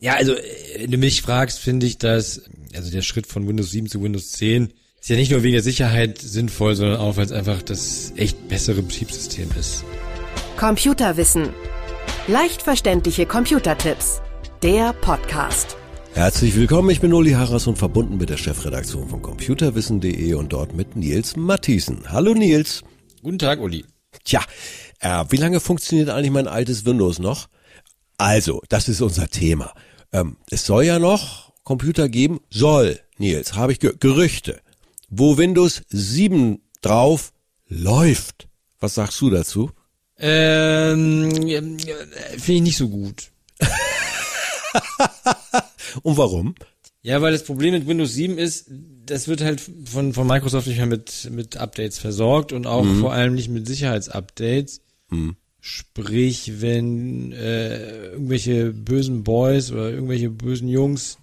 Ja, also äh, wenn du mich fragst, finde ich, dass also der Schritt von Windows 7 zu Windows 10 ist ja nicht nur wegen der Sicherheit sinnvoll, sondern auch, weil es einfach das echt bessere Betriebssystem ist. Computerwissen. Leicht verständliche Computertipps. Der Podcast. Herzlich willkommen, ich bin Uli Harras und verbunden mit der Chefredaktion von computerwissen.de und dort mit Nils Mathiesen. Hallo Nils. Guten Tag, Uli. Tja, äh, wie lange funktioniert eigentlich mein altes Windows noch? Also, das ist unser Thema. Ähm, es soll ja noch Computer geben, soll, Nils, habe ich ge Gerüchte, wo Windows 7 drauf läuft. Was sagst du dazu? Ähm, finde ich nicht so gut. Und warum? Ja, weil das Problem mit Windows 7 ist, das wird halt von, von Microsoft nicht mehr mit, mit Updates versorgt und auch mhm. vor allem nicht mit Sicherheitsupdates. Mhm. Sprich, wenn äh, irgendwelche bösen Boys oder irgendwelche bösen Jungs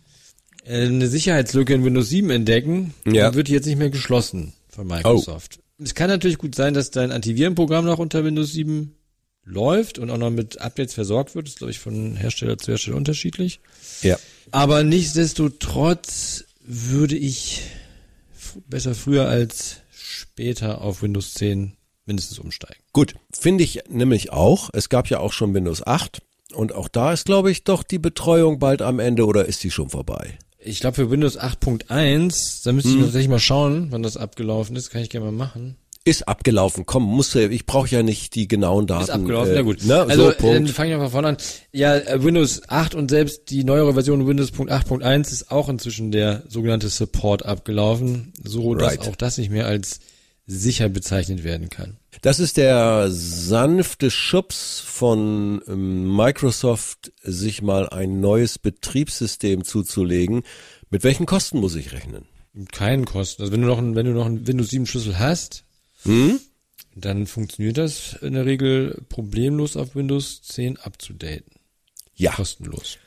äh, eine Sicherheitslücke in Windows 7 entdecken, ja. dann wird die jetzt nicht mehr geschlossen von Microsoft. Oh. Es kann natürlich gut sein, dass dein Antivirenprogramm noch unter Windows 7 läuft und auch noch mit Updates versorgt wird. Das ist, glaube ich, von Hersteller zu Hersteller unterschiedlich. Ja. Aber nichtsdestotrotz würde ich besser früher als später auf Windows 10 mindestens umsteigen. Gut, finde ich nämlich auch. Es gab ja auch schon Windows 8 und auch da ist, glaube ich, doch die Betreuung bald am Ende oder ist die schon vorbei? Ich glaube für Windows 8.1, da müsste ich hm. tatsächlich mal schauen, wann das abgelaufen ist. Kann ich gerne mal machen. Ist abgelaufen. Komm, muss ich brauche ja nicht die genauen Daten. Ist abgelaufen, äh, ja gut. Ne, also so, dann fange ich einfach vorne an. Ja, äh, Windows 8 und selbst die neuere Version Windows 8.1 ist auch inzwischen der sogenannte Support abgelaufen, so dass right. auch das nicht mehr als sicher bezeichnet werden kann. Das ist der sanfte Schubs von ähm, Microsoft, sich mal ein neues Betriebssystem zuzulegen. Mit welchen Kosten muss ich rechnen? Keinen Kosten. Also wenn du noch ein, wenn du noch einen Windows 7 Schlüssel hast, hm? dann funktioniert das in der Regel problemlos auf Windows 10 abzudaten. Ja. Kostenlos.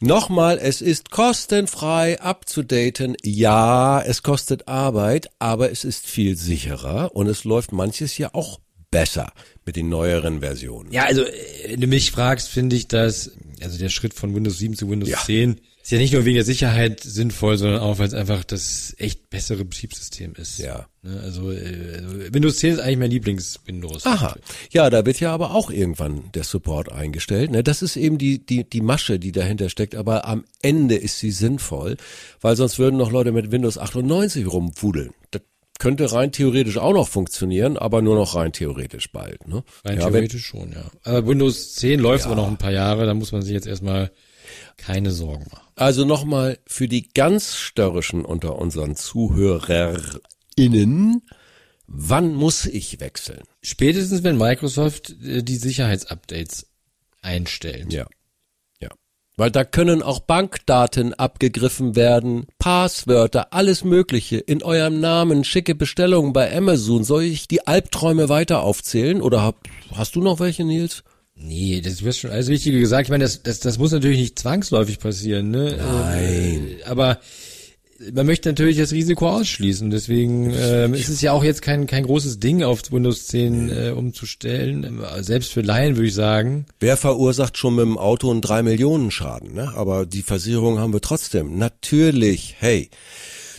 Nochmal, es ist kostenfrei abzudaten. Ja, es kostet Arbeit, aber es ist viel sicherer und es läuft manches ja auch besser mit den neueren Versionen. Ja, also wenn du mich fragst, finde ich dass also der Schritt von Windows 7 zu Windows ja. 10 ist ja nicht nur wegen der Sicherheit sinnvoll, sondern auch, weil es einfach das echt bessere Betriebssystem ist. Ja. Ne, also, äh, Windows 10 ist eigentlich mein Lieblings-Windows. Aha. Ja, da wird ja aber auch irgendwann der Support eingestellt. Ne? Das ist eben die, die, die Masche, die dahinter steckt. Aber am Ende ist sie sinnvoll, weil sonst würden noch Leute mit Windows 98 rumfudeln. Das könnte rein theoretisch auch noch funktionieren, aber nur noch rein theoretisch bald. Ne? Rein ja, theoretisch wenn, schon, ja. Aber Windows 10 läuft ja. aber noch ein paar Jahre, da muss man sich jetzt erstmal keine Sorgen machen. Also nochmal für die ganz störrischen unter unseren ZuhörerInnen, wann muss ich wechseln? Spätestens, wenn Microsoft äh, die Sicherheitsupdates einstellt. Ja. Ja. Weil da können auch Bankdaten abgegriffen werden, Passwörter, alles Mögliche in eurem Namen, schicke Bestellungen bei Amazon. Soll ich die Albträume weiter aufzählen oder hab, hast du noch welche, Nils? Nee, das wird schon alles Wichtige gesagt. Ich meine, das, das, das muss natürlich nicht zwangsläufig passieren, ne? Nein. Äh, aber man möchte natürlich das Risiko ausschließen. Deswegen ähm, ist es ja auch jetzt kein, kein großes Ding, auf Windows 10 äh, umzustellen. Selbst für Laien würde ich sagen. Wer verursacht schon mit dem Auto einen drei Millionen Schaden, ne? Aber die Versicherung haben wir trotzdem. Natürlich, hey.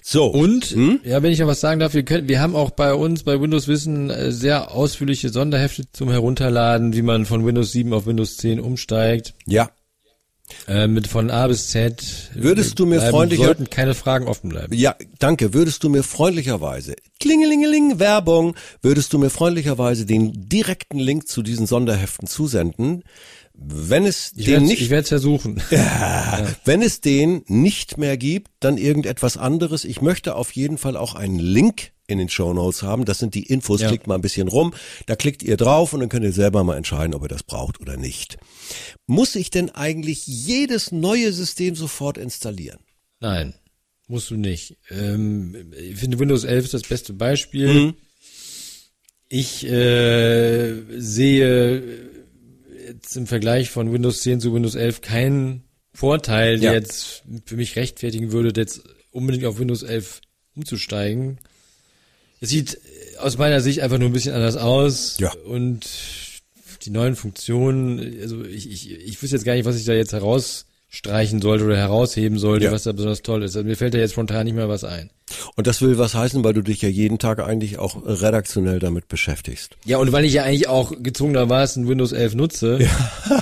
So. Und, hm? ja, wenn ich noch was sagen darf, wir können, wir haben auch bei uns bei Windows Wissen äh, sehr ausführliche Sonderhefte zum Herunterladen, wie man von Windows 7 auf Windows 10 umsteigt. Ja. Äh, mit von A bis Z. Würdest du mir bleiben, freundlicher sollten keine Fragen offen bleiben. Ja, danke. Würdest du mir freundlicherweise Klingelingeling Werbung, würdest du mir freundlicherweise den direkten Link zu diesen Sonderheften zusenden? Wenn es ich den nicht, ich werde es versuchen. Ja, ja. Wenn es den nicht mehr gibt, dann irgendetwas anderes. Ich möchte auf jeden Fall auch einen Link in den Show Notes haben. Das sind die Infos. Ja. Klickt mal ein bisschen rum. Da klickt ihr drauf und dann könnt ihr selber mal entscheiden, ob ihr das braucht oder nicht. Muss ich denn eigentlich jedes neue System sofort installieren? Nein, musst du nicht. Ähm, ich finde Windows 11 ist das beste Beispiel. Mhm. Ich äh, sehe jetzt im Vergleich von Windows 10 zu Windows 11 keinen Vorteil, der ja. jetzt für mich rechtfertigen würde, jetzt unbedingt auf Windows 11 umzusteigen. Es sieht aus meiner Sicht einfach nur ein bisschen anders aus. Ja. Und die neuen Funktionen, also ich, ich, ich wüsste jetzt gar nicht, was ich da jetzt heraus streichen sollte oder herausheben sollte, Ja. was da besonders toll ist. Also mir fällt da jetzt spontan nicht mehr was ein. Und das will was heißen, weil du dich ja jeden Tag eigentlich auch redaktionell damit beschäftigst. Ja, und weil ich ja eigentlich auch gezwungenermaßen Windows 11 nutze,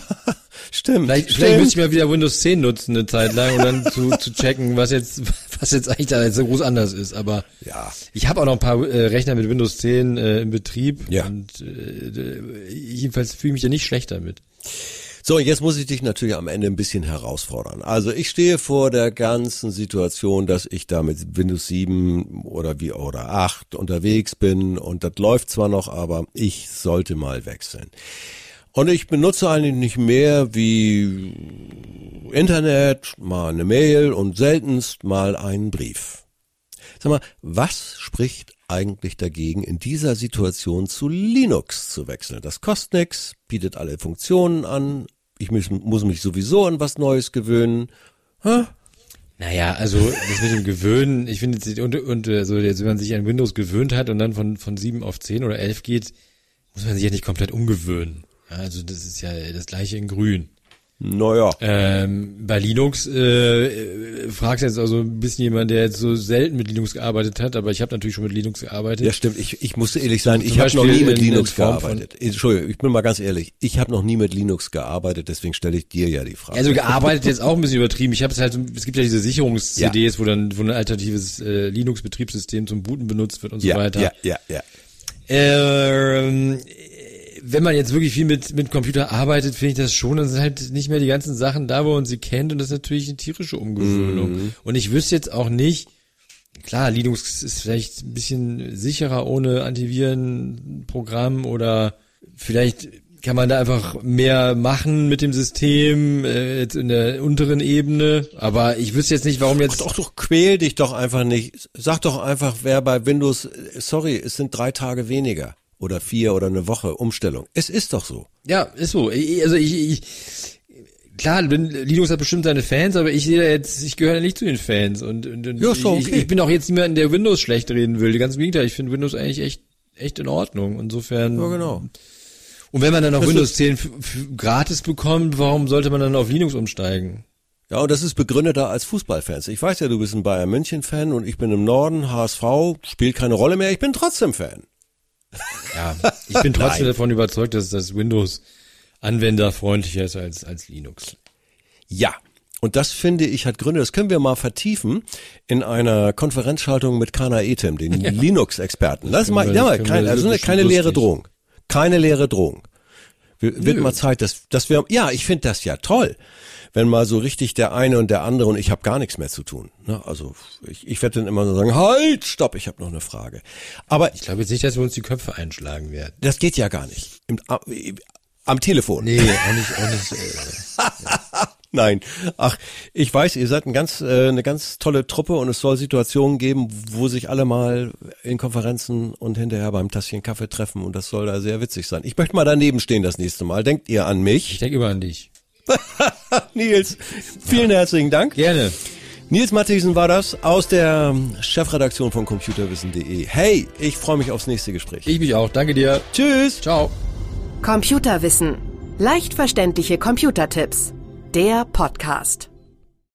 Stimmt. vielleicht, vielleicht müsste ich mal wieder Windows 10 nutzen eine Zeit lang, um dann zu, zu checken, was jetzt, was jetzt eigentlich da jetzt so groß anders ist. Aber Ja. ich habe auch noch ein paar äh, Rechner mit Windows 10 äh, im Betrieb Ja. und äh, jedenfalls fühle ich mich ja nicht schlecht damit. So, jetzt muss ich dich natürlich am Ende ein bisschen herausfordern. Also ich stehe vor der ganzen Situation, dass ich da mit Windows 7 oder wie oder 8 unterwegs bin und das läuft zwar noch, aber ich sollte mal wechseln. Und ich benutze eigentlich nicht mehr wie Internet, mal eine Mail und seltenst mal einen Brief. Sag mal, was spricht eigentlich dagegen, in dieser Situation zu Linux zu wechseln? Das kostet nix, bietet alle Funktionen an. Ich muss, muss mich sowieso an was Neues gewöhnen. Naja, also das mit dem Gewöhnen, ich finde, und, und äh, so jetzt, wenn man sich an Windows gewöhnt hat und dann von, von 7 auf 10 oder 11 geht, muss man sich ja nicht komplett umgewöhnen. Also das ist ja das gleiche in grün. Naja, Ähm, bei Linux äh, fragst jetzt also ein bisschen jemand, der jetzt so selten mit Linux gearbeitet hat, aber ich habe natürlich schon mit Linux gearbeitet. ja stimmt. Ich, ich musste ehrlich sein, ich habe noch nie mit in- in Linux gearbeitet. Entschuldigung, ich bin mal ganz ehrlich. Ich habe noch nie mit Linux gearbeitet, deswegen stelle ich dir ja die Frage. Also gearbeitet jetzt auch ein bisschen übertrieben. Ich habe es halt, so- es gibt ja diese Sicherungs-CDs, wo dann wo ein alternatives äh, Linux-Betriebssystem zum Booten benutzt wird und so ja, weiter. ja, ja, ja. Ähm, wenn man jetzt wirklich viel mit, mit Computer arbeitet, finde ich das schon, dann sind halt nicht mehr die ganzen Sachen da, wo man sie kennt und das ist natürlich eine tierische Umgewöhnung. Mhm. Und ich wüsste jetzt auch nicht, klar, Linux ist vielleicht ein bisschen sicherer ohne Antivirenprogramm oder vielleicht kann man da einfach mehr machen mit dem System, äh, jetzt in der unteren Ebene, aber ich wüsste jetzt nicht, warum jetzt... Doch, doch, quäl dich doch einfach nicht. Sag doch einfach, wer bei Windows, äh, sorry, es sind drei Tage weniger. Oder vier oder eine Woche Umstellung. Es ist doch so. Ja, ist so. Also ich, ich klar, Linux hat bestimmt seine Fans, aber ich sehe da jetzt, ich gehöre nicht zu den Fans und, und, und Ja, ist doch ich, okay. ich bin auch jetzt niemanden, der Windows schlecht reden will. Ganz im Gegenteil, ich finde Windows eigentlich echt echt in Ordnung. Insofern. Ja, genau. Und wenn man dann Das Windows 10 f- f- gratis bekommt, warum sollte man dann auf Linux umsteigen? Ja, und das ist begründeter als Fußballfans. Ich weiß ja, du bist ein Bayern München Fan und ich bin im Norden, HSV, spielt keine Rolle mehr, ich bin trotzdem Fan. Ja, ich bin trotzdem davon überzeugt, dass das Windows anwenderfreundlicher ist als als Linux. Ja. Und das finde ich hat Gründe, das können wir mal vertiefen in einer Konferenzschaltung mit Kana Etem, den Linux-Experten. Lass können mal, wir- ja, das also das eine, ist keine leere. Drohung. Keine leere Drohung. Wir- Wird mal Zeit, dass, dass wir, ja, ich finde das ja toll, wenn mal so richtig der eine und der andere und ich habe gar nichts mehr zu tun. Ne? Also ich, ich werde dann immer so sagen, halt, stopp, ich habe noch eine Frage. Aber Ich glaube jetzt nicht, dass wir uns die Köpfe einschlagen werden. das geht ja gar nicht. Im, am, am Telefon. Nee, auch nicht, auch nicht. Äh, Nein. Ach, ich weiß, ihr seid ein ganz, äh, eine ganz tolle Truppe und es soll Situationen geben, wo sich alle mal in Konferenzen und hinterher beim Tasschen Kaffee treffen und das soll da sehr witzig sein. Ich möchte mal daneben stehen das nächste Mal. Denkt ihr an ich mich? denke immer an dich. Nils, vielen herzlichen Dank. Gerne. Nils Matthiesen war das aus der Chefredaktion von computerwissen.de. Hey, ich freue mich aufs nächste Gespräch. Ich mich auch. Danke dir. Tschüss. Ciao. Computerwissen. Leicht verständliche Computertipps. Der Podcast.